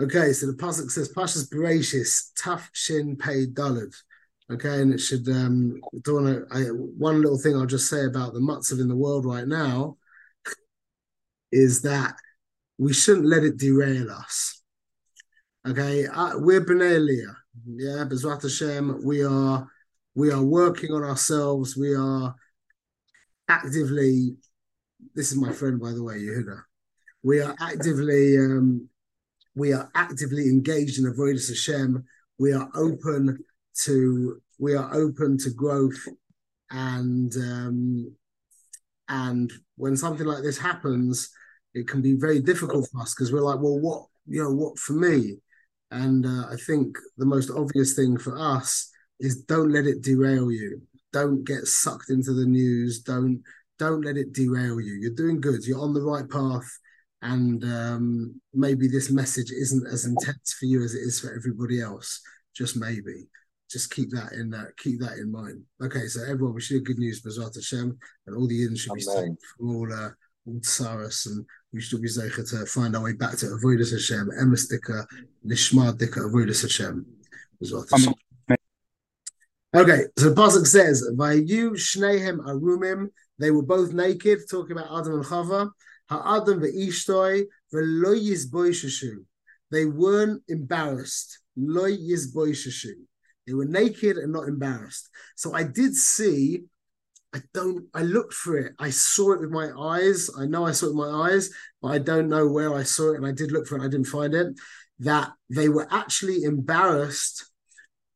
Okay, so the pasuk says Pashas Bereshis Taf Shin Pei Dalad. Okay, and it should um don't to one little thing I'll just say about the matzav in the world right now is that we shouldn't let it derail us. Okay, uh, we're Aliyah. Yeah, Bezrat Hashem, we are we are working on ourselves. We are actively. This is my friend, by the way, Yehuda. We are actively um, we are actively engaged in avoidus Hashem. We are open to we are open to growth, and um, and when something like this happens, it can be very difficult for us because we're like, well, what you know, what for me? And uh, I think the most obvious thing for us is don't let it derail you. Don't get sucked into the news. Don't don't let it derail you. You're doing good. You're on the right path and um, maybe this message isn't as intense for you as it is for everybody else. Just maybe. Just keep that in that. Keep that in mind. Okay, so everyone, we should have good news, Bezrat Hashem, and all the Eden should be safe. from all uh, all tsaras, and we should be zeicher to find our way back to avoidus Hashem, emes dika, nishma dika, avoidus Hashem. Bezrat Hashem. Okay, so the pasuk says, "Vayu shnehem arumim." They were both naked, talking about Adam and Chava. Ha'adam ve'ishtoi ve'lo. They weren't embarrassed. Lo. They were naked and not embarrassed. So I did see, I don't, I looked for it. I saw it with my eyes. I know I saw it with my eyes, but I don't know where I saw it. And I did look for it. I didn't find it. That they were actually embarrassed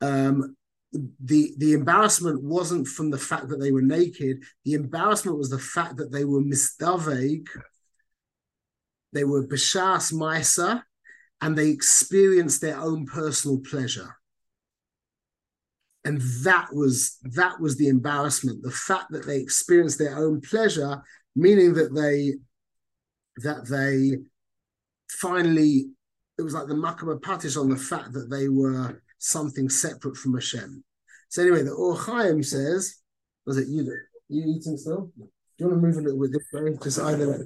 um, the the embarrassment wasn't from the fact that they were naked. The embarrassment was the fact that they were misdaveg they were Bashas Maisa, and they experienced their own personal pleasure. And that was that was the embarrassment. The fact that they experienced their own pleasure, meaning that they that they finally it was like the makama patish on the fact that they were something separate from Hashem. So anyway, the Or Chaim says, was it you? You eating still? Do you want to move a little bit this way? Just either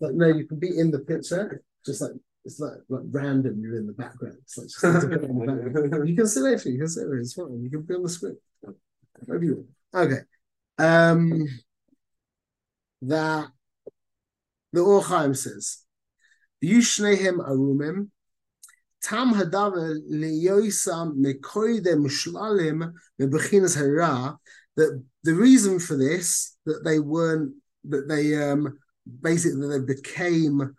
like no, you can be in the picture, just like it's like like random. You're in the background. It's like just in the background. You can sit there. You can sit there. It's fine. You can be on the screen. Maybe you okay. Um, that the Orchaim says, "Yushnehem arumim." Tam hadaver liyoisam mekoide mushlalim mebechinas hara. That the reason for this that they weren't that they um basically they became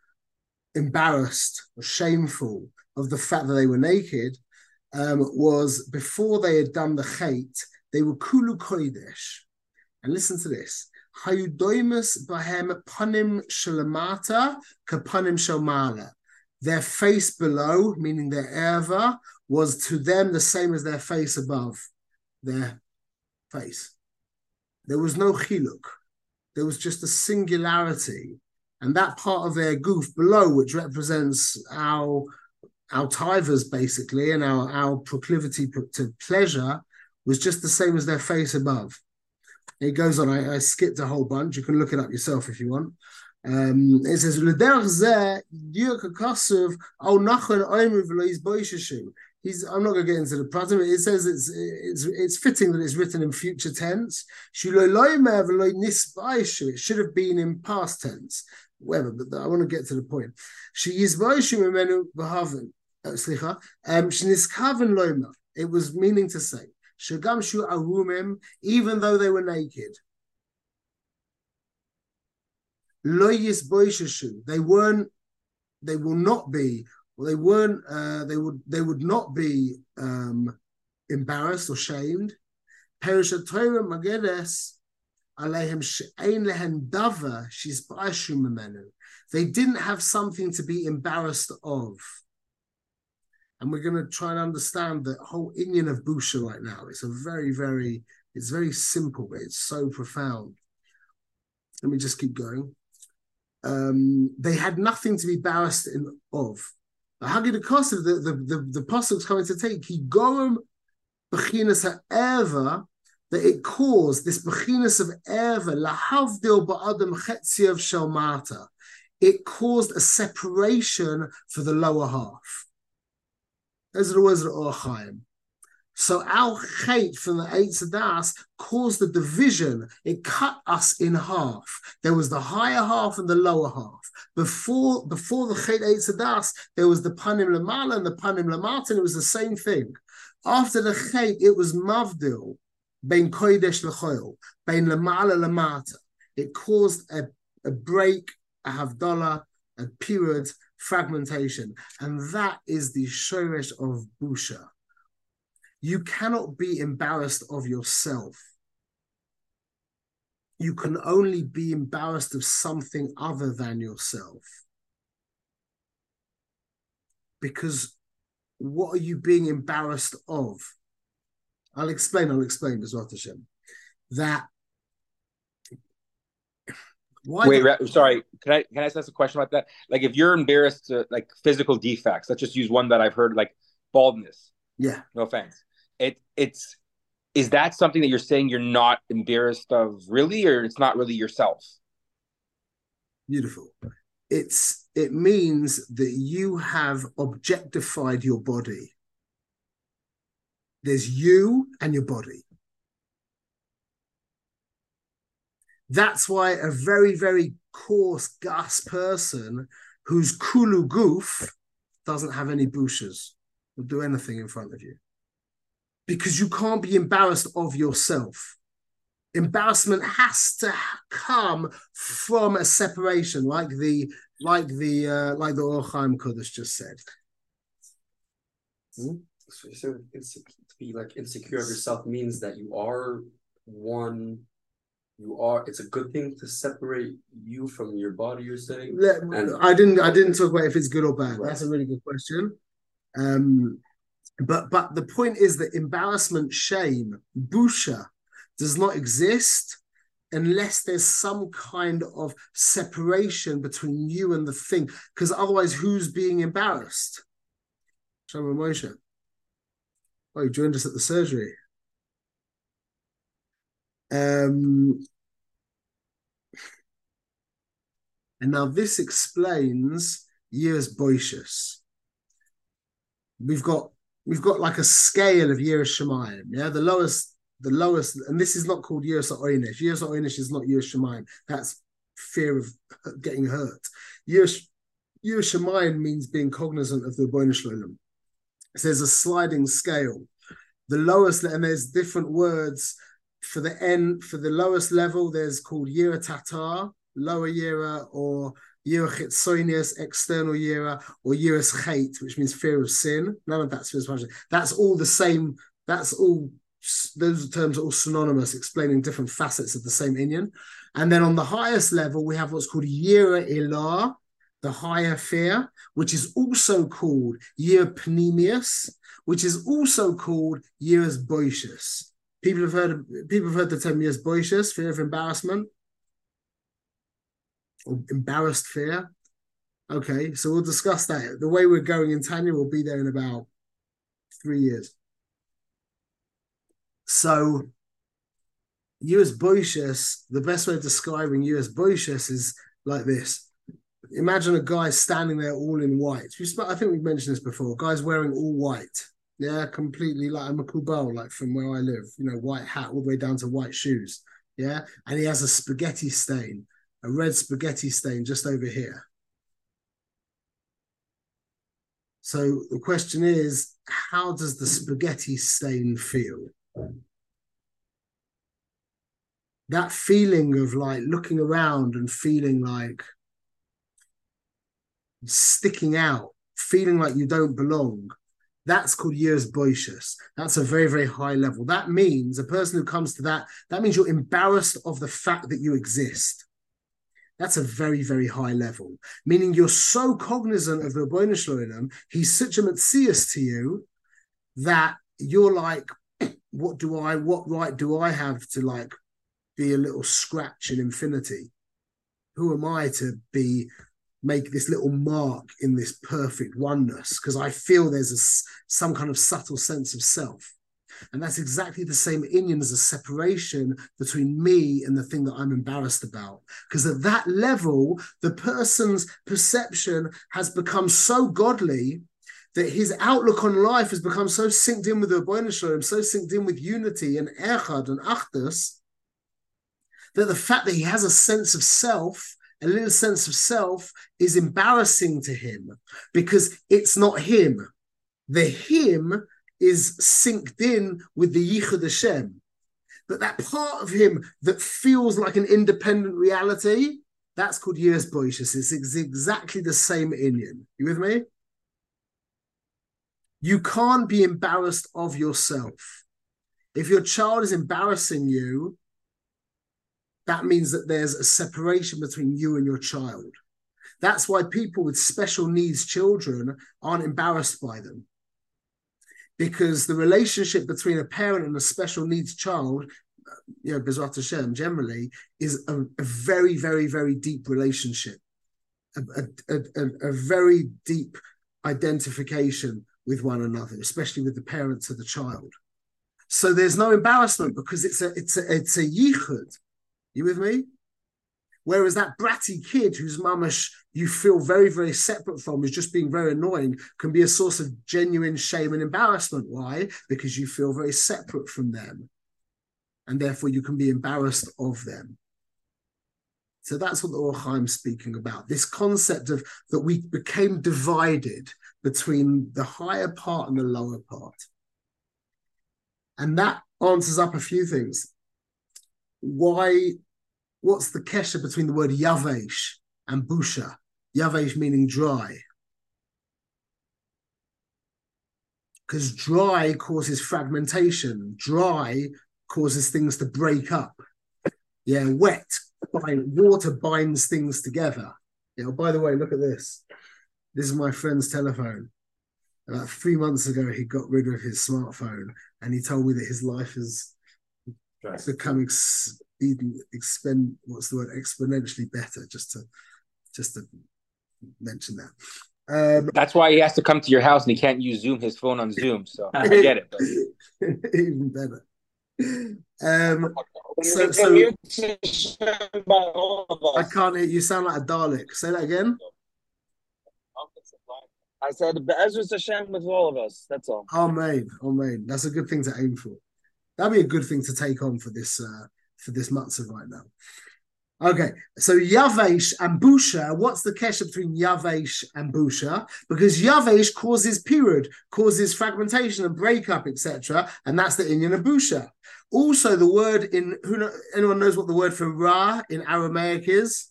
embarrassed or shameful of the fact that they were naked um, was before they had done the chet, they were kulu kodesh. And listen to this. Hayudoimus bahem panim shalamata kapanim shalmala. Their face below, meaning their erva, was to them the same as their face above their face. There was no chiluk there was just a singularity. And that part of their goof below, which represents our our tivers basically and our, our proclivity to pleasure, was just the same as their face above. It goes on. I, I skipped a whole bunch. You can look it up yourself if you want. Um, it says, he's I'm not going to get into the present. It says it's it's it's fitting that it's written in future tense. It should have been in past tense. Whatever, but I want to get to the point. She is uh, um It was meaning to say even though they were naked. They weren't. They will not be well, they weren't. Uh, they would. They would not be um, embarrassed or shamed. They didn't have something to be embarrassed of. And we're going to try and understand the whole Inyan of Busha right now. It's a very, very, it's very simple, but it's so profound. Let me just keep going. Um, they had nothing to be embarrassed in, of. Hagi the cost the the the, apostles coming to take he gorum bechinas ha'eva that it caused this bechinas of eva lahavdil ba'adam chetziev shalmata. It caused a separation for the lower half. Those are the words of the Or HaChaim. So our chet from the Eitz Das caused the division. It cut us in half. There was the higher half and the lower half. Before before the Chet Eitz Das, there was the Panim Lamala and the Panim Lamata, and it was the same thing. After the Chet, it was Mavdil, Bein Kodesh Lechoil, Bein Lamala Lamata. It caused a, a break, a Havdalah, a period, fragmentation. And that is the Shoresh of Busha you cannot be embarrassed of yourself. You can only be embarrassed of something other than yourself. Because what are you being embarrassed of? I'll explain, I'll explain, Bezrat Hashem. That why Wait, the- sorry. Can I can I ask a question about that? Like, if you're embarrassed, to, like physical defects, let's just use one that I've heard, like baldness. Yeah. No offense it it's is that something that you're saying you're not embarrassed of really or it's not really yourself? Beautiful. It's it means that you have objectified your body. There's you and your body. That's why a very very coarse gas person who's kulu goof doesn't have any bushes will do anything in front of you because you can't be embarrassed of yourself. Embarrassment has to come from a separation, like the like the uh, like the Or HaChaim Kodesh just said. Hmm? So, so to be like insecure of yourself means that you are one you are it's a good thing to separate you from your body you're saying and, i didn't i didn't talk about if it's good or bad right. that's a really good question um but but the point is that embarrassment, shame, busha, does not exist unless there's some kind of separation between you and the thing. Because otherwise, who's being embarrassed? Shalom Moshe. Oh, you joined us at the surgery. Um, and now this explains Yiras Boishus. We've got we've got like a scale of Yiras Shamayim. Yeah, the lowest, the lowest, and this is not called Yiras Oynish. Yiras Oynish is not Yiras Shamayim. That's fear of getting hurt. Yiras Shamayim means being cognizant of the Boinish Shalom. So there's a sliding scale. The lowest, and there's different words for the end, for the lowest level, there's called Yira Tatar, lower Yira, or Yira external Yira, or Yiras Chait, which means fear of sin. None of that's spiritual That's all the same. That's all. Those terms are all synonymous, explaining different facets of the same Inyan. And then on the highest level, we have what's called Yira Ilah, the higher fear, which is also called Yir Pneumius, which is also called Yiras Boishus. People have heard people have heard the term Yiras Boishus, fear of embarrassment embarrassed fear. Okay, so we'll discuss that. The way we're going in Tanya will be there in about three years. So, you as Boishus, the best way of describing you as Boishus is like this. Imagine a guy standing there all in white. I think we've mentioned this before. Guy's wearing all white. Yeah, completely like a makubal, like from where I live, you know, white hat all the way down to white shoes. Yeah. And he has a spaghetti stain a red spaghetti stain just over here. So the question is, how does the spaghetti stain feel? That feeling of like looking around and feeling like sticking out, feeling like you don't belong. That's called Yiras Boishus. That's a very, very high level. That means a person who comes to that, that means you're embarrassed of the fact that you exist. That's a very, very high level, meaning you're so cognizant of the Shalom, he's such a Metzias to you that you're like, what do I, what right do I have to like be a little scratch in infinity? Who am I to be make this little mark in this perfect oneness? Because I feel there's a, some kind of subtle sense of self. And that's exactly the same Inyan as a separation between me and the thing that I'm embarrassed about. Because at that level, the person's perception has become so godly that his outlook on life has become so synced in with the Rabbeinu Shalom, so synced in with unity and Echad and Achdus, that the fact that he has a sense of self, a little sense of self, is embarrassing to him because it's not him. The him is synced in with the Yichud Hashem. But that part of him that feels like an independent reality, that's called Yiras Boishus. It's exactly the same inyan. You with me? You can't be embarrassed of yourself. If your child is embarrassing you, that means that there's a separation between you and your child. That's why people with special needs children aren't embarrassed by them. Because the relationship between a parent and a special needs child, you know, Bezrat Hashem generally, is a, a, very, very, very deep relationship, a, a, a, very deep identification with one another, especially with the parents of the child. So there's no embarrassment because it's a it's a it's a yichud. You with me? Whereas that bratty kid whose mamash you feel very, very separate from is just being very annoying can be a source of genuine shame and embarrassment. Why? Because you feel very separate from them. And therefore you can be embarrassed of them. So that's what the Or HaChaim's speaking about. This concept of that we became divided between the higher part and the lower part. And that answers up a few things. Why, what's the kesha between the word yavesh and busha? Yavesh meaning dry. Because dry causes fragmentation, dry causes things to break up. Yeah, wet, bind, water binds things together. You know, by the way, look at this. This is my friend's telephone. About three months ago, he got rid of his smartphone, and he told me that his life has right. Become ex- expend what's the word exponentially better. Just to just to mention that. Um, That's why he has to come to your house and he can't use Zoom, his phone on Zoom. So I get it. But... Even better. Um, so, so I can't hear you. Sound like a Dalek. Say that again. I said, Ezra's Hashem with all of us. That's all. Amen. Amen. That's a good thing to aim for. That'd be a good thing to take on for this uh, for this matzav right now. Okay, so Yavesh and Busha, what's the kesha between Yavesh and Busha? Because Yavesh causes period, causes fragmentation and breakup, etc., and that's the inyan of Busha. Also, the word in who anyone knows what the word for Ra in Aramaic is?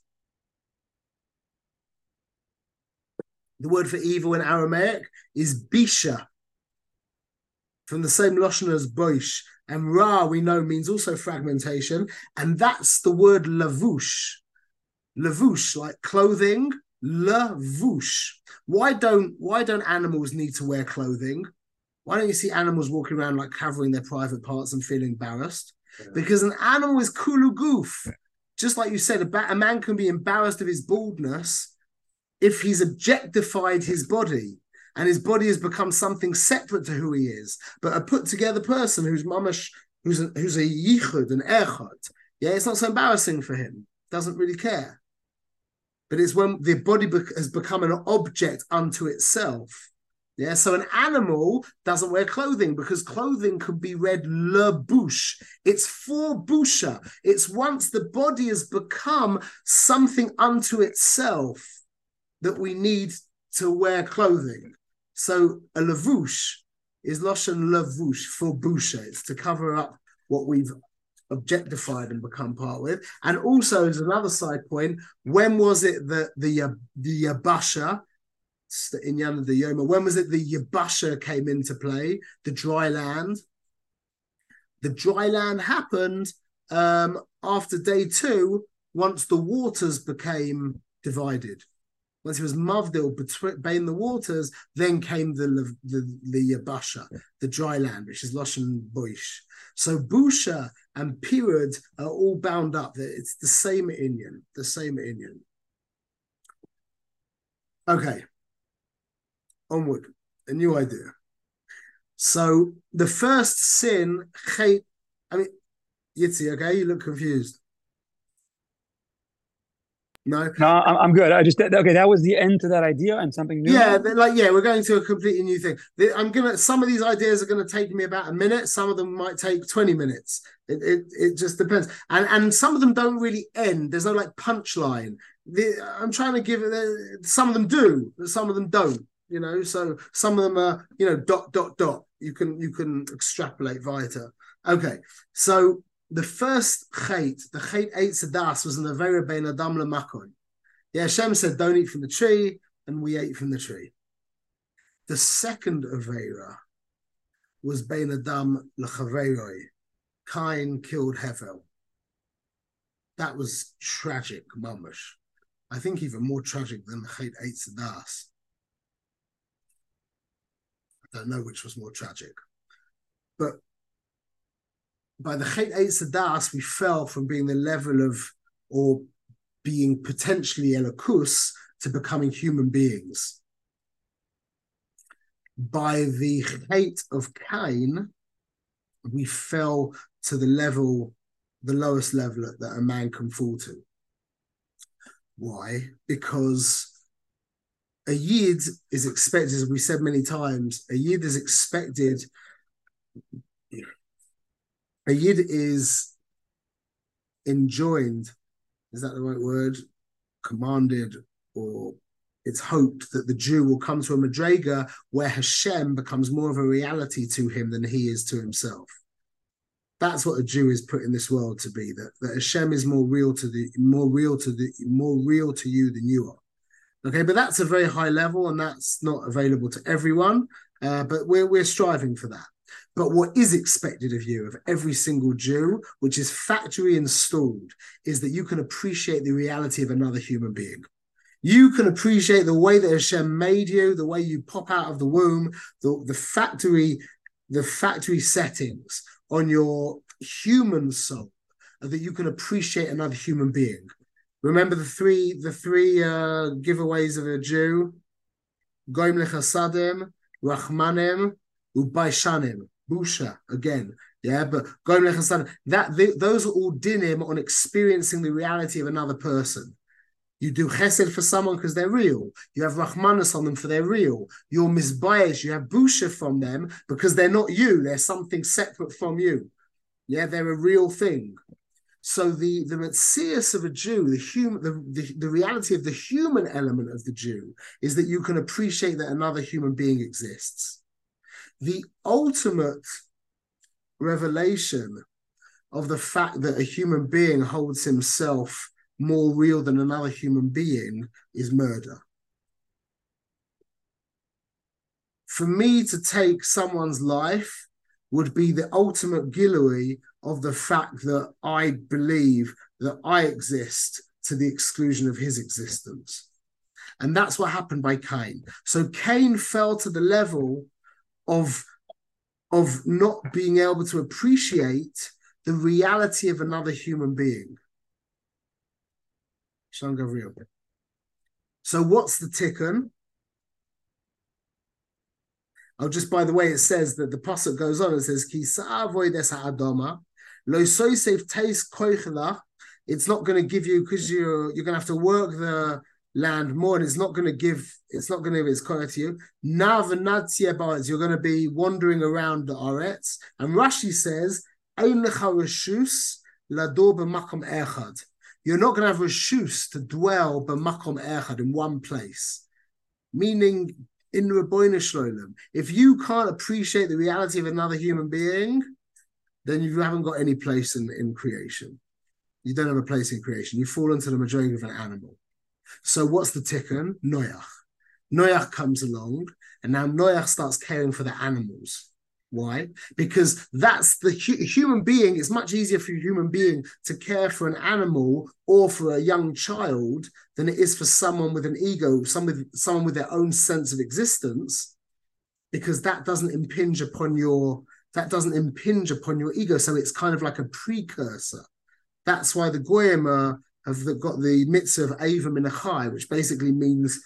The word for evil in Aramaic is Bisha, from the same Lashon as Boish. And Ra, we know, means also fragmentation. And that's the word lavush. Lavush, like clothing, lavush. Why don't why don't animals need to wear clothing? Why don't you see animals walking around like covering their private parts and feeling embarrassed? Yeah. Because an animal is kulu goof. Just like you said, a, ba- a man can be embarrassed of his baldness if he's objectified his body and his body has become something separate to who he is, but a put together person who's mamash, who's a, who's a yichud, an echad. Yeah, it's not so embarrassing for him. Doesn't really care. But it's when the body be- has become an object unto itself. Yeah, so an animal doesn't wear clothing because clothing could be read le bouche. It's for busha. It's once the body has become something unto itself that we need to wear clothing. So a lavouche is loshen lavouche for busha. It's to cover up what we've objectified and become part with. And also, as another side point, when was it that the the yabasha in Yom the Yoma? When was it the yabasha came into play? The dry land. The dry land happened um, after day two, once the waters became divided. Once he was mavdil between the waters, then came the the the yabasha, the dry land, which is loshen boish. So busha and pirud are all bound up. It's the same inyan, the same inyan. Okay, onward. A new idea. So the first sin, I mean, Yitzi, okay, you look confused. No, No, I'm, I'm good. I just okay. That was the end to that idea and something new. Yeah, like yeah, we're going to a completely new thing. I'm gonna. Some of these ideas are gonna take me about a minute. Some of them might take twenty minutes. It it, it just depends. And and some of them don't really end. There's no like punchline. The, I'm trying to give it. Some of them do, but some of them don't. You know, so some of them are you know dot dot dot. You can you can extrapolate vita. Okay, so the first chait, the chait eight sadas was in the Vera Bein Adam Makon. Yeah, Hashem said, "Don't eat from the tree," and we ate from the tree. The second Avera was Bein Adam Lechaveroi. Cain killed Hevel. That was tragic, mamash. I think even more tragic than the Chet Eight Sadas. I don't know which was more tragic. But by the Chet Sadas, we fell from being the level of, or being potentially Elokus, to becoming human beings. By the chet of Cain, we fell to the level, the lowest level that a man can fall to. Why? Because a yid is expected, as we said many times, a yid is expected. A yid is enjoined. Is that the right word? Commanded, or it's hoped that the Jew will come to a madrega where Hashem becomes more of a reality to him than he is to himself. That's what a Jew is put in this world to be. That, that Hashem is more real to the more real to the more real to you than you are. Okay, but that's a very high level, and that's not available to everyone. Uh, but we're we're striving for that. But what is expected of you, of every single Jew, which is factory installed, is that you can appreciate the reality of another human being. You can appreciate the way that Hashem made you, the way you pop out of the womb, the, the factory, the factory settings on your human soul, that you can appreciate another human being. Remember the three the three uh, giveaways of a Jew: Goim lechasadim, Rachmanim, Ubaishanim. Busha again. Yeah, but Goim lechasadim. That th- those are all dinim on experiencing the reality of another person. You do chesed for someone because they're real. You have rachmanas on them for they're real. You're misbiased. You have busha from them because they're not you. They're something separate from you. Yeah, they're a real thing. So the the metzias of a Jew, the human, the, the, the reality of the human element of the Jew is that you can appreciate that another human being exists. The ultimate revelation of the fact that a human being holds himself more real than another human being is murder. For me to take someone's life would be the ultimate gilui of the fact that I believe that I exist to the exclusion of his existence. And that's what happened by Cain. So Cain fell to the level of, of not being able to appreciate the reality of another human being. Shalom Gavriel. So what's the tikkun? Oh, just by the way, it says that the pasuk goes on. It says, "Ki sa'avoides ha'adama lo soisev teis koichelach." It's not going to give you because you're you're going to have to work the land more, and it's not going to give. It's not going to give its koich to you. Now you're going to be wandering around the aretz. And Rashi says, "Ein lecha reshus lador b'makom echad." You're not going to have a reshus to dwell b'makom echad in one place, meaning in Rabbeinu Shlolem. If you can't appreciate the reality of another human being, then you haven't got any place in, in creation. You don't have a place in creation. You fall into the majority of an animal. So what's the tikkun? Noach. Noach comes along, and now Noach starts caring for the animals. Why? Because that's the hu- human being. It's much easier for a human being to care for an animal or for a young child than it is for someone with an ego, someone with, someone with their own sense of existence, because that doesn't impinge upon your that doesn't impinge upon your ego. So it's kind of like a precursor. That's why the Goyim have got the mitzvah of Ava Minachai, which basically means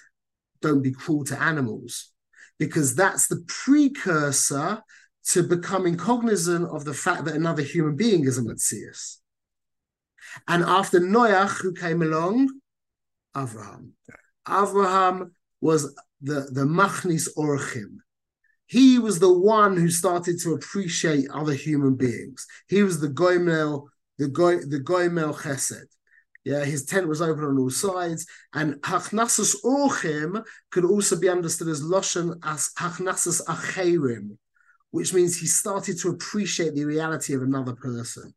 don't be cruel to animals, because that's the precursor to becoming cognizant of the fact that another human being is a Metzias. And after Noach, who came along, Avraham. Avraham was the, the Machnis Orchim. He was the one who started to appreciate other human beings. He was the Goimel, the Goy, the Goimel Chesed. Yeah, his tent was open on all sides, and Hachnasus Orchim could also be understood as Loshen as Hachnasus Acherim, which means he started to appreciate the reality of another person.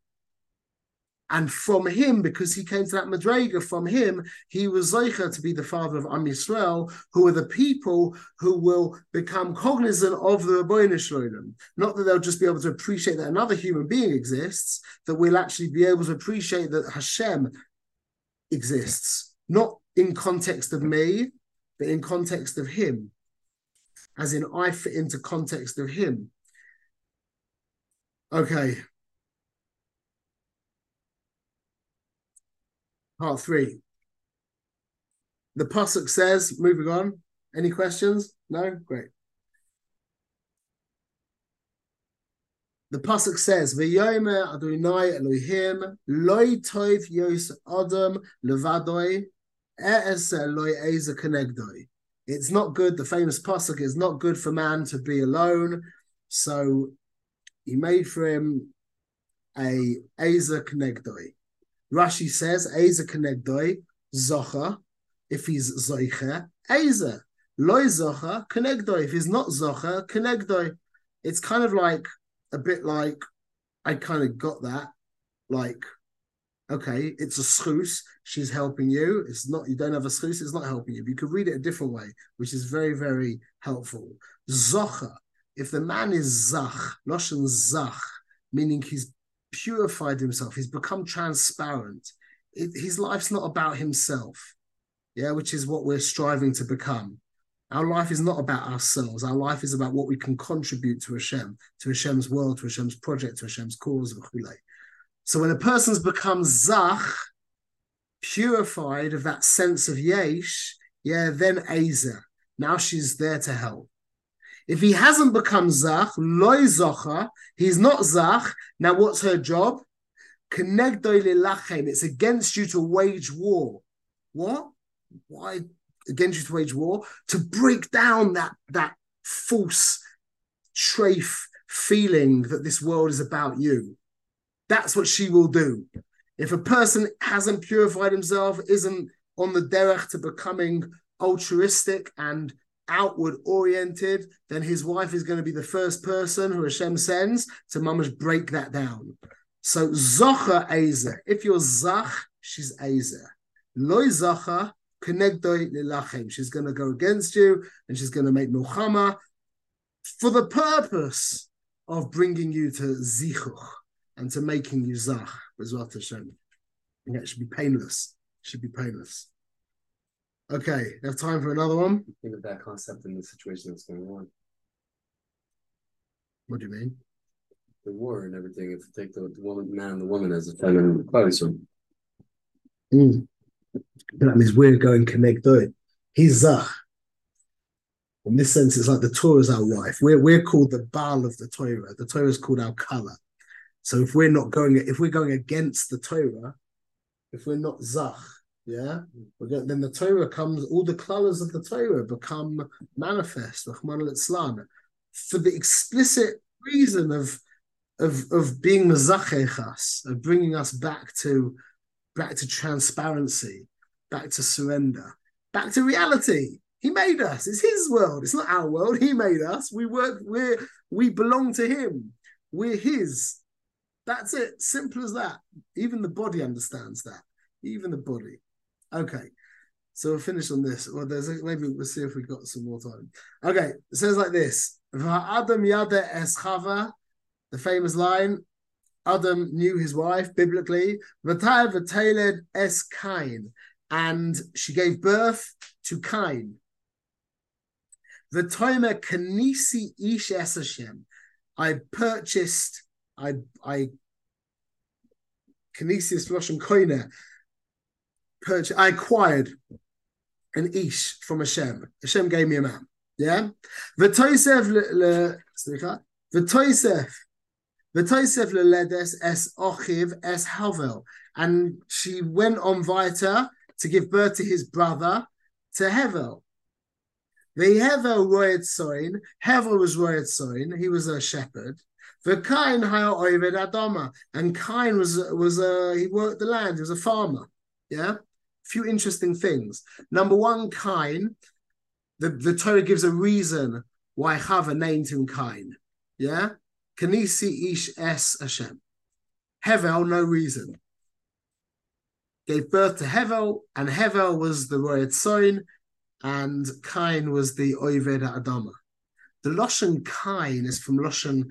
And from him, because he came to that Madrega, from him, he was Zeicha to be the father of Am Yisrael, who are the people who will become cognizant of the Rabbeinu Shalom. Not that they'll just be able to appreciate that another human being exists, that we'll actually be able to appreciate that Hashem exists, not in context of me, but in context of him, as in I fit into context of him. Okay. Part three. The pasuk says, moving on. Any questions? No? Great. The pasuk says, "V'yomer Adonai Elohim loy toiv yos adam levadoi e'es loy eza kenegdoi." It's not good. The famous pasuk is not good for man to be alone. So he made for him a eza kenegdoi. Rashi says, Eza Kenegdoi, Zocha, if he's Zoiche, Eza. loy Zocha, Kenegdoi. If he's not Zocha, Kenegdoi. It's kind of like a bit like I kind of got that. Like, okay, it's a schus, she's helping you. It's not, you don't have a schus, it's not helping you. But you could read it a different way, which is very, very helpful. Zocha, if the man is Zach, Loshen Zach, meaning he's purified himself. He's become transparent. It, his life's not about himself, yeah, which is what we're striving to become. Our life is not about ourselves. Our life is about what we can contribute to Hashem, to Hashem's world, to Hashem's project, to Hashem's cause. So when a person's become zach, purified of that sense of yesh, yeah, then Aza. Now she's there to help. If he hasn't become Zach, loy Zocha, he's not Zach. Now, what's her job? It's against you to wage war. What? Why against you to wage war? To break down that, that false trafe feeling that this world is about you. That's what she will do. If a person hasn't purified himself, isn't on the derech to becoming altruistic and outward oriented, then his wife is going to be the first person who Hashem sends to mamash break that down. So Zocha Eza. If you're Zach, she's Eza. Loy Zacha. She's going to go against you and she's going to make Milchama for the purpose of bringing you to Zichuch and to making you Zach, Bezrat Hashem. And it should be painless. It should be painless. Okay, have time for another one? Think of that concept in the situation that's going on. What do you mean? The war and everything. If you take the, the woman, man, and the woman as a feminine closer. Mm. That means we're going to it. He's Zach. In this sense, it's like the Torah is our wife. We're we're called the Baal of the Torah. The Torah is called our color. So if we're not going, if we're going against the Torah, if we're not Zach, yeah, going, then the Torah comes, all the colors of the Torah become manifest, for the explicit reason of of of being mazachechas, of bringing us back to back to transparency, back to surrender, back to reality. He made us. It's his world. It's not our world. He made us. We work. We we belong to him. We're his. That's it. Simple as that. Even the body understands that. Even the body. Okay. So we'll finish on this. Well, there's a, maybe we'll see if we got some more time. Okay, it says like this: Adam yada eschava, the famous line. Adam knew his wife biblically. V'tay v'tayled es Cain, and she gave birth to Cain. V'toimer kanisi ish es Hashem. I purchased. I I. Kanisi Russian koine purchased, I acquired an ish from Hashem. Hashem gave me a man. Yeah. V'toisef le, v'toisef, leledes es ochiv es havel. And she went on weiter to give birth to his brother, to Hevel. The Hevel royed soin, Hevel was royed soin, he was a shepherd. The Kain haya oived adama, and Kain was was a he worked the land, he was a farmer. Yeah, a few interesting things. Number one, Kain. The, the Torah gives a reason why Chava named him Kain. Yeah, Kanisi ish es Hashem. Hevel, no reason. Gave birth to Hevel, and Hevel was the royed soin, and Kain was the Oived Adama. The Loshan Kain is from Loshan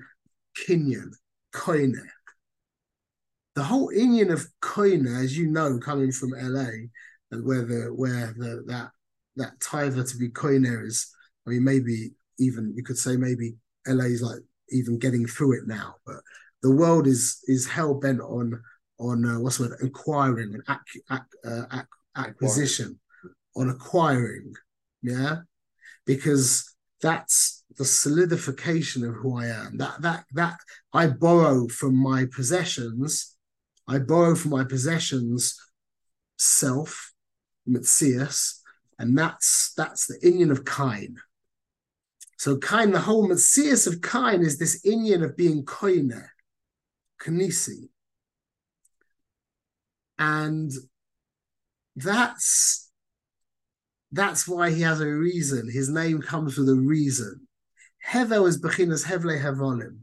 Kinyan, Koine. The whole Inyan of Koine, as you know, coming from LA, and where the where the that that tither to be Koine is, I mean, maybe even you could say maybe LA is like even getting through it now, but the world is is hell bent on on uh, what's the word acquiring and ac- ac- uh, ac- acquisition on acquiring, yeah, because that's the solidification of who I am. That that that I borrow from my possessions. I borrow from my possessions self, Mitzias, and that's that's the Inyan of Kain. So Kain, the whole Mitzias of Kain is this Inyan of being koine, kanisi. And that's that's why he has a reason. His name comes with a reason. Hevel is Bechinas Hevle Hevolim.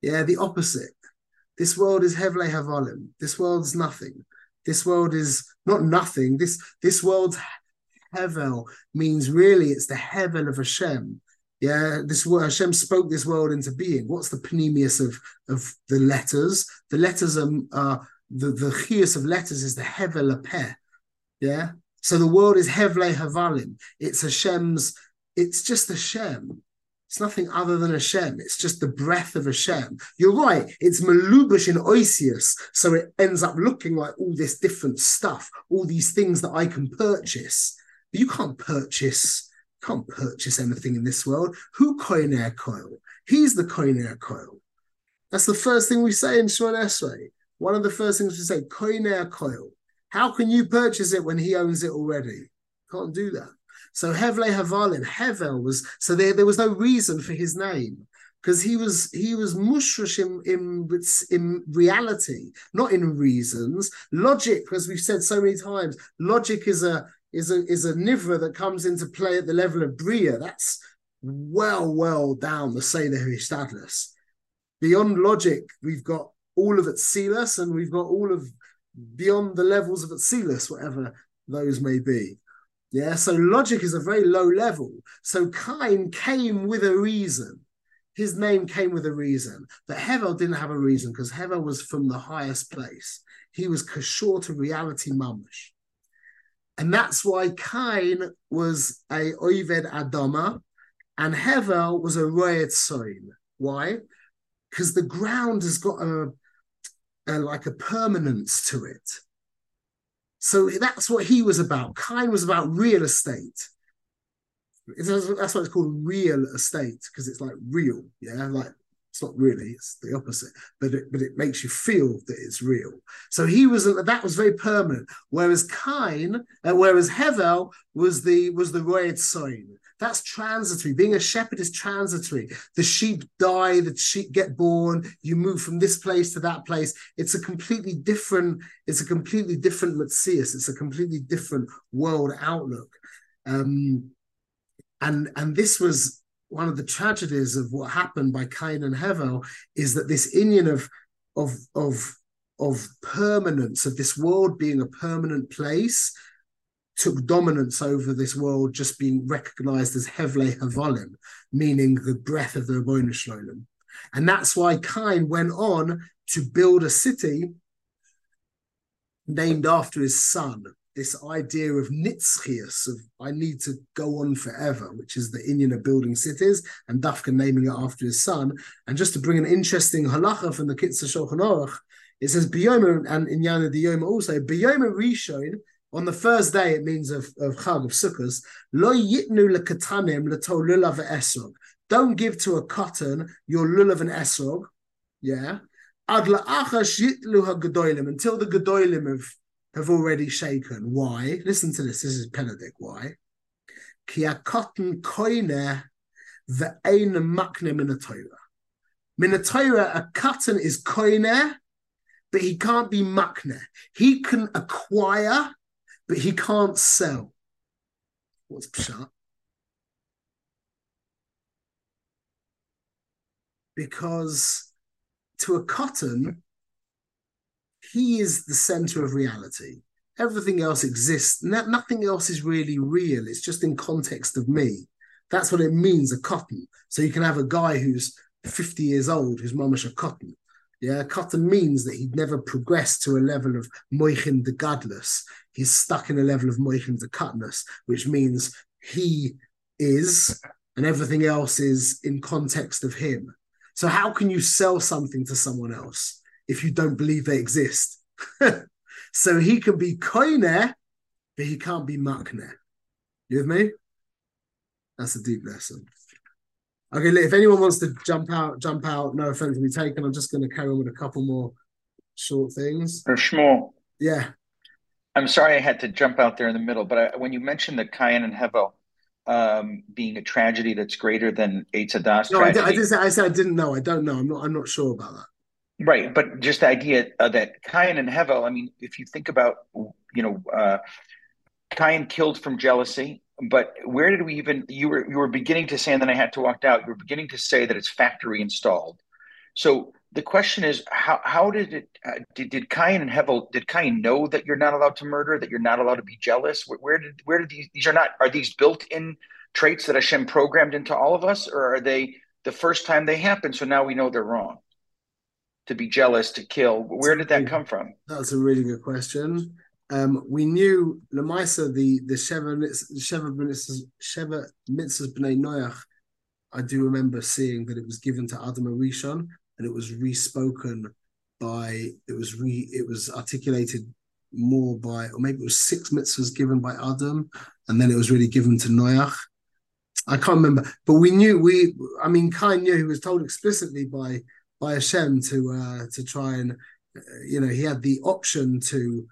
Yeah, the opposite. This world is Hevle Hevolim. This world's nothing. This world is not nothing. This this world's Hevel means really it's the Hevel of Hashem. Yeah, this word Hashem spoke this world into being. What's the panemius of of the letters? The letters are the the chius of letters is the Hevel Apeh. Yeah, so the world is Hevle Havalim. It's Hashem's, it's just Hashem. It's nothing other than Hashem. It's just the breath of Hashem. You're right. It's Malubish in Oisius. So it ends up looking like all this different stuff, all these things that I can purchase. But you can't purchase, can't purchase anything in this world. Who Koiner Coil? He's the Koiner Coil. That's the first thing we say in Shemon Esrei. One of the first things we say, Koiner Coil. How can you purchase it when he owns it already? Can't do that. So Hevle Havalin, Hevel was so there, there was no reason for his name because he was he was mushrish in, in in reality, not in reasons. Logic, as we've said so many times, logic is a is a is a nivra that comes into play at the level of bria. That's well, well down the Seder Hishtadlis. Beyond logic, we've got all of it Silas and we've got all of beyond the levels of Atsilis, whatever those may be. Yeah, so logic is a very low level. So Kain came with a reason. His name came with a reason, but Hevel didn't have a reason because Hevel was from the highest place. He was kashor to reality mamish. And that's why Kain was a Oived Adama and Hevel was a Royet Soin. Why? Because the ground has got a uh, like a permanence to it. So that's what he was about. Kain was about real estate. It's, that's why it's called real estate because it's like real, yeah. Like it's not really; it's the opposite. But it, but it makes you feel that it's real. So he was that was very permanent. Whereas Kain, uh, whereas Hevel was the was the royal sign. That's transitory. Being a shepherd is transitory. The sheep die, the sheep get born, you move from this place to that place. It's a completely different, it's a completely different Metzias. It's a completely different world outlook. Um, and and this was one of the tragedies of what happened by Cain and Hevel is that this Inyan of of of of permanence of this world being a permanent place took dominance over this world just being recognized as Hevle Havalim, meaning the breath of the Rabbeinu Shalom. And that's why Cain went on to build a city named after his son. This idea of nitzchias, of I need to go on forever, which is the Inyan of building cities, and Dafka naming it after his son. And just to bring an interesting halacha from the Kitzur Shulchan Aruch, it says Biyoma and in Yana Diyoma also Biyoma Rishon on the first day, it means of, of Chag, of Sukkot, lo yitnu lekatanim leto lulav esrog. Don't give to a katan your lulav and esrog, yeah. Ad la'achash yitlu ha'gedolim, until the gedolim have, have already shaken. Why? Listen to this. This is Penedic. Why? Ki a katan koine ve'ein makne min. Min Torah, a katan is koine, but he can't be makne. He can acquire, but he can't sell. What's pshat? Because to a katan, he is the center of reality. Everything else exists. No, nothing else is really real. It's just in context of me. That's what it means, a katan. So you can have a guy who's 50 years old who's mamish a katan. Yeah, katan means that he'd never progressed to a level of moichin d'gadlus. He's stuck in a level of moichin d'katnus, which means he is, and everything else is in context of him. So how can you sell something to someone else if you don't believe they exist? so he can be koine, but he can't be makne. You with me? That's a deep lesson. Okay, if anyone wants to jump out, jump out. No offense to be taken. I'm just going to carry on with a couple more short things. Or Shmuel, Yeah, I'm sorry I had to jump out there in the middle, but I, when you mentioned the Cain and Hevel um, being a tragedy that's greater than Eitz Hadaas no, I, did, I did say I said I didn't know. I don't know. I'm not. I'm not sure about that. Right? But just the idea uh, that Cain and Hevel. I mean, if you think about, you know, uh, Cain killed from jealousy, but where did we even? You were you were beginning to say, and then I had to walk out. You were beginning to say that it's factory installed. So the question is, how how did it? Uh, did did Cain and Hevel? Did Cain know that you're not allowed to murder? That you're not allowed to be jealous? Where, where did where did these? These are not. Are these built-in traits that Hashem programmed into all of us, or are they the first time they happen? So now we know they're wrong. To be jealous, to kill. Where did that come from? That's a really good question. Um, we knew Lamaisa, the the Sheva Sheva Mitzvahs Bnei Noach. I do remember seeing that it was given to Adam Harishon, and it was respoken by it was re it was articulated more by or maybe it was six mitzvahs given by Adam, and then it was really given to Noach. I can't remember, but we knew we. I mean, Cain knew he was told explicitly by by Hashem to uh, to try and uh, you know he had the option to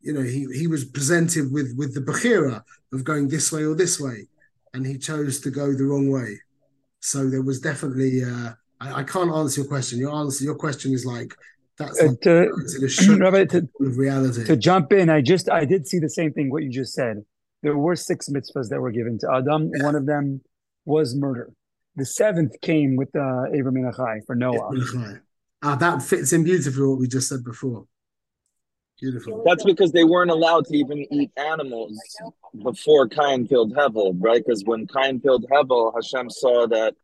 you know he he was presented with with the bechira of going this way or this way, and he chose to go the wrong way. So there was definitely. Uh, I, I can't answer your question. Your answer, your question is like that's Uh, like, to, to Rabbi, to, of reality. to jump in, I just I did see the same thing what you just said. There were six mitzvahs that were given to Adam. Yeah. One of them was murder. The seventh came with uh, Abraham Menachai for Noah. Ah, that fits in beautifully what we just said before. Beautiful. That's because they weren't allowed to even eat animals before Cain killed Hevel, right? Because when Cain killed Hevel, Hashem saw that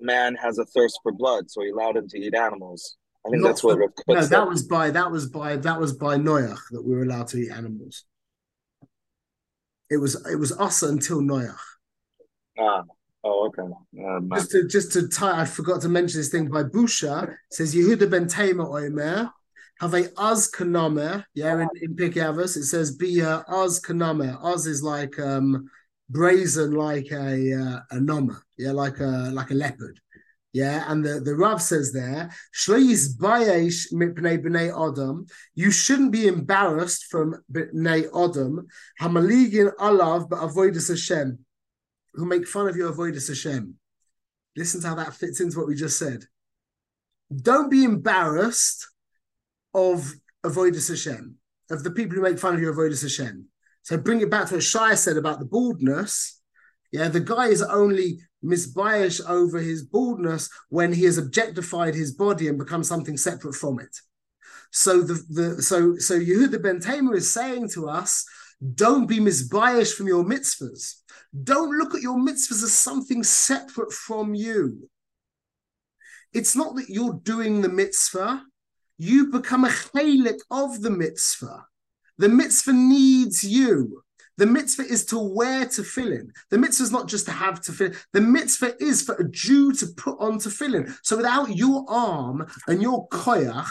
man has a thirst for blood, so he allowed him to eat animals. I think Not that's what for- Rav No, Kook said. that was by that was by that was by Noach that we were allowed to eat animals. It was it was us until Noach. Ah, oh, okay. Uh, Just to just to tie, I forgot to mention this thing by Busha. Says Yehuda ben Teima Omer. Have a az kanamer, yeah, in, in it says be a az kanamer. Az is like um brazen, like a uh, a noma, yeah, like a like a leopard, yeah. And the the Rav says there, shleis bayesh mipnei bnei adam. You shouldn't be embarrassed from bnei adam. Hamaligin alav but ba'avodas Hashem, who make fun of your avodas Hashem. Listen to how that fits into what we just said. Don't be embarrassed of avodas Hashem, of the people who make fun of your avodas Hashem. So bring it back to what Shai said about the baldness. Yeah, the guy is only misbiased over his baldness when he has objectified his body and become something separate from it. So the, the so so Yehuda ben Teima is saying to us, don't be misbiased from your mitzvahs. Don't look at your mitzvahs as something separate from you. It's not that you're doing the mitzvah, you become a chalik of the mitzvah. The mitzvah needs you. The mitzvah is to wear tefillin. The mitzvah is not just to have tefillin. The mitzvah is for a Jew to put on tefillin. So without your arm and your koyach,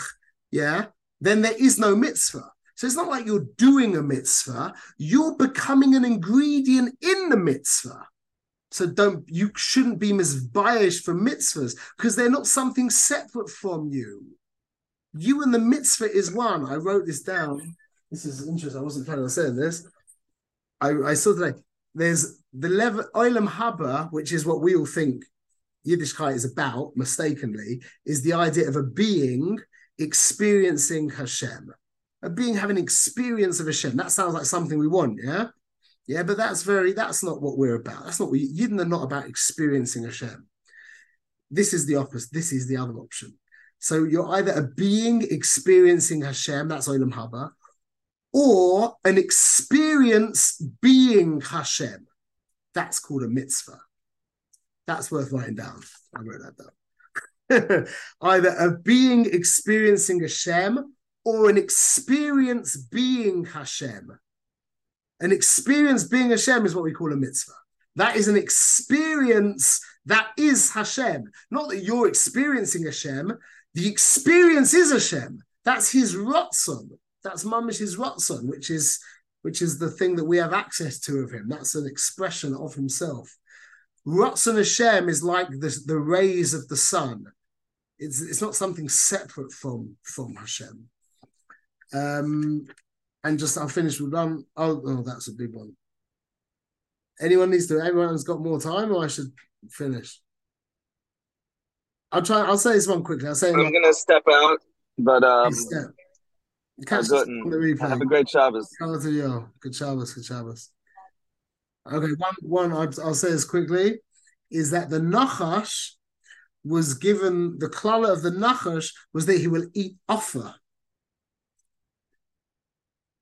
yeah, then there is no mitzvah. So it's not like you're doing a mitzvah. You're becoming an ingredient in the mitzvah. So don't you shouldn't be misbiased from mitzvahs because they're not something separate from you. You and the mitzvah is one. I wrote this down. this is interesting. I wasn't planning on saying this. I, I saw today. There's the level Olam Haba, which is what we all think Yiddishkeit is about, mistakenly, is the idea of a being experiencing Hashem, being having experience of Hashem. That sounds like something we want, yeah, yeah. But that's very that's not what we're about. That's not what Yidden are not about experiencing Hashem. This is the opposite. This is the other option. So you're either a being experiencing Hashem, that's Olam Haba, or an experience being Hashem. That's called a mitzvah. That's worth writing down. I wrote that down. either a being experiencing Hashem or an experience being Hashem. An experience being Hashem is what we call a mitzvah. That is an experience that is Hashem. Not that you're experiencing Hashem, the experience is Hashem. That's his Ratzon. That's Mamish his Ratzon, which is which is the thing that we have access to of him. That's an expression of himself. Ratzon Hashem is like the, the rays of the sun. It's, it's not something separate from, from Hashem. Um, and just I'll finish with one. Oh, oh, that's a big one. Anyone needs to. Everyone's got more time, or I should finish. I'll try. I'll say this one quickly. I'll say. I'm gonna step out, but um. Step. Catch the replay. Have a great Shabbos. Shout to you. Good Shabbos. Good Shabbos. Okay, one one I'll, I'll say this quickly is that the Nachash was given the klala of the Nachash was that he will eat afar.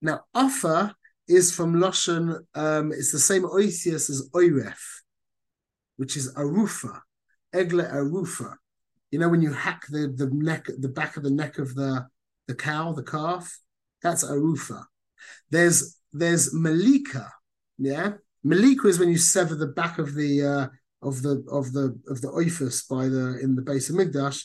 Now, afar is from Lashon, um, it's the same oisius as oiref, which is arufa, egle arufa. You know, when you hack the, the neck, the back of the neck of the, the cow, the calf, that's arufa. There's there's malika, yeah. Malika is when you sever the back of the uh, of the of the of the oifus by the in the base of Migdash,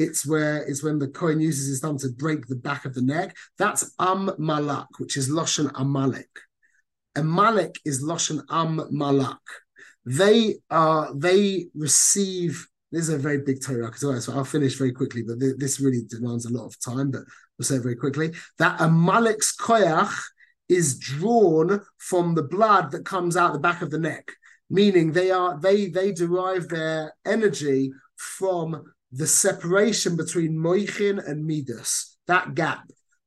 it's where it's when the coin uses his thumb to break the back of the neck. That's Am Malak, which is Loshan Amalek. Amalek is Loshan Am Malak. They are they receive. This is a very big Torah, so I'll finish very quickly. But this really demands a lot of time. But we'll say very quickly that Amalek's koyach is drawn from the blood that comes out the back of the neck meaning they are they they derive their energy from the separation between moichin and midas, that gap.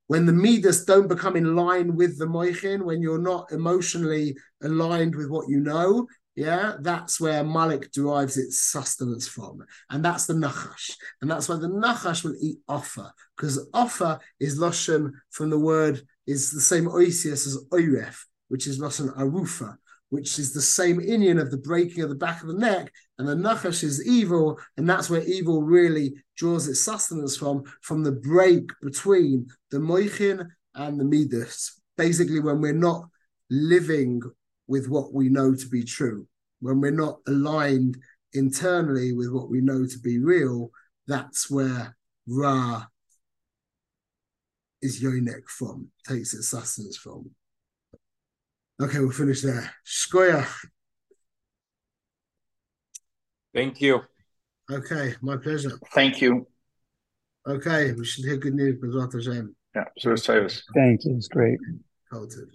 When the midas don't become in line with the moichin, when you're not emotionally aligned with what you know, yeah, that's where Malik derives its sustenance from. And that's the Nachash. And that's why the Nachash will eat afar, because afar is Loshen from the word, is the same oisius as oiref, which is Loshen arufa, which is the same inyan of the breaking of the back of the neck, and the nachash is evil, and that's where evil really draws its sustenance from, from the break between the moichin and the midas. Basically, when we're not living with what we know to be true, when we're not aligned internally with what we know to be real, that's where Ra is yonek from, takes its sustenance from. Okay, we'll finish there. Shkoyach. Thank you. Okay, my pleasure. Thank you. Okay, we should hear good news, Bezrat Hashem. Yeah, so it's Thank you. It's great. Kol tuv.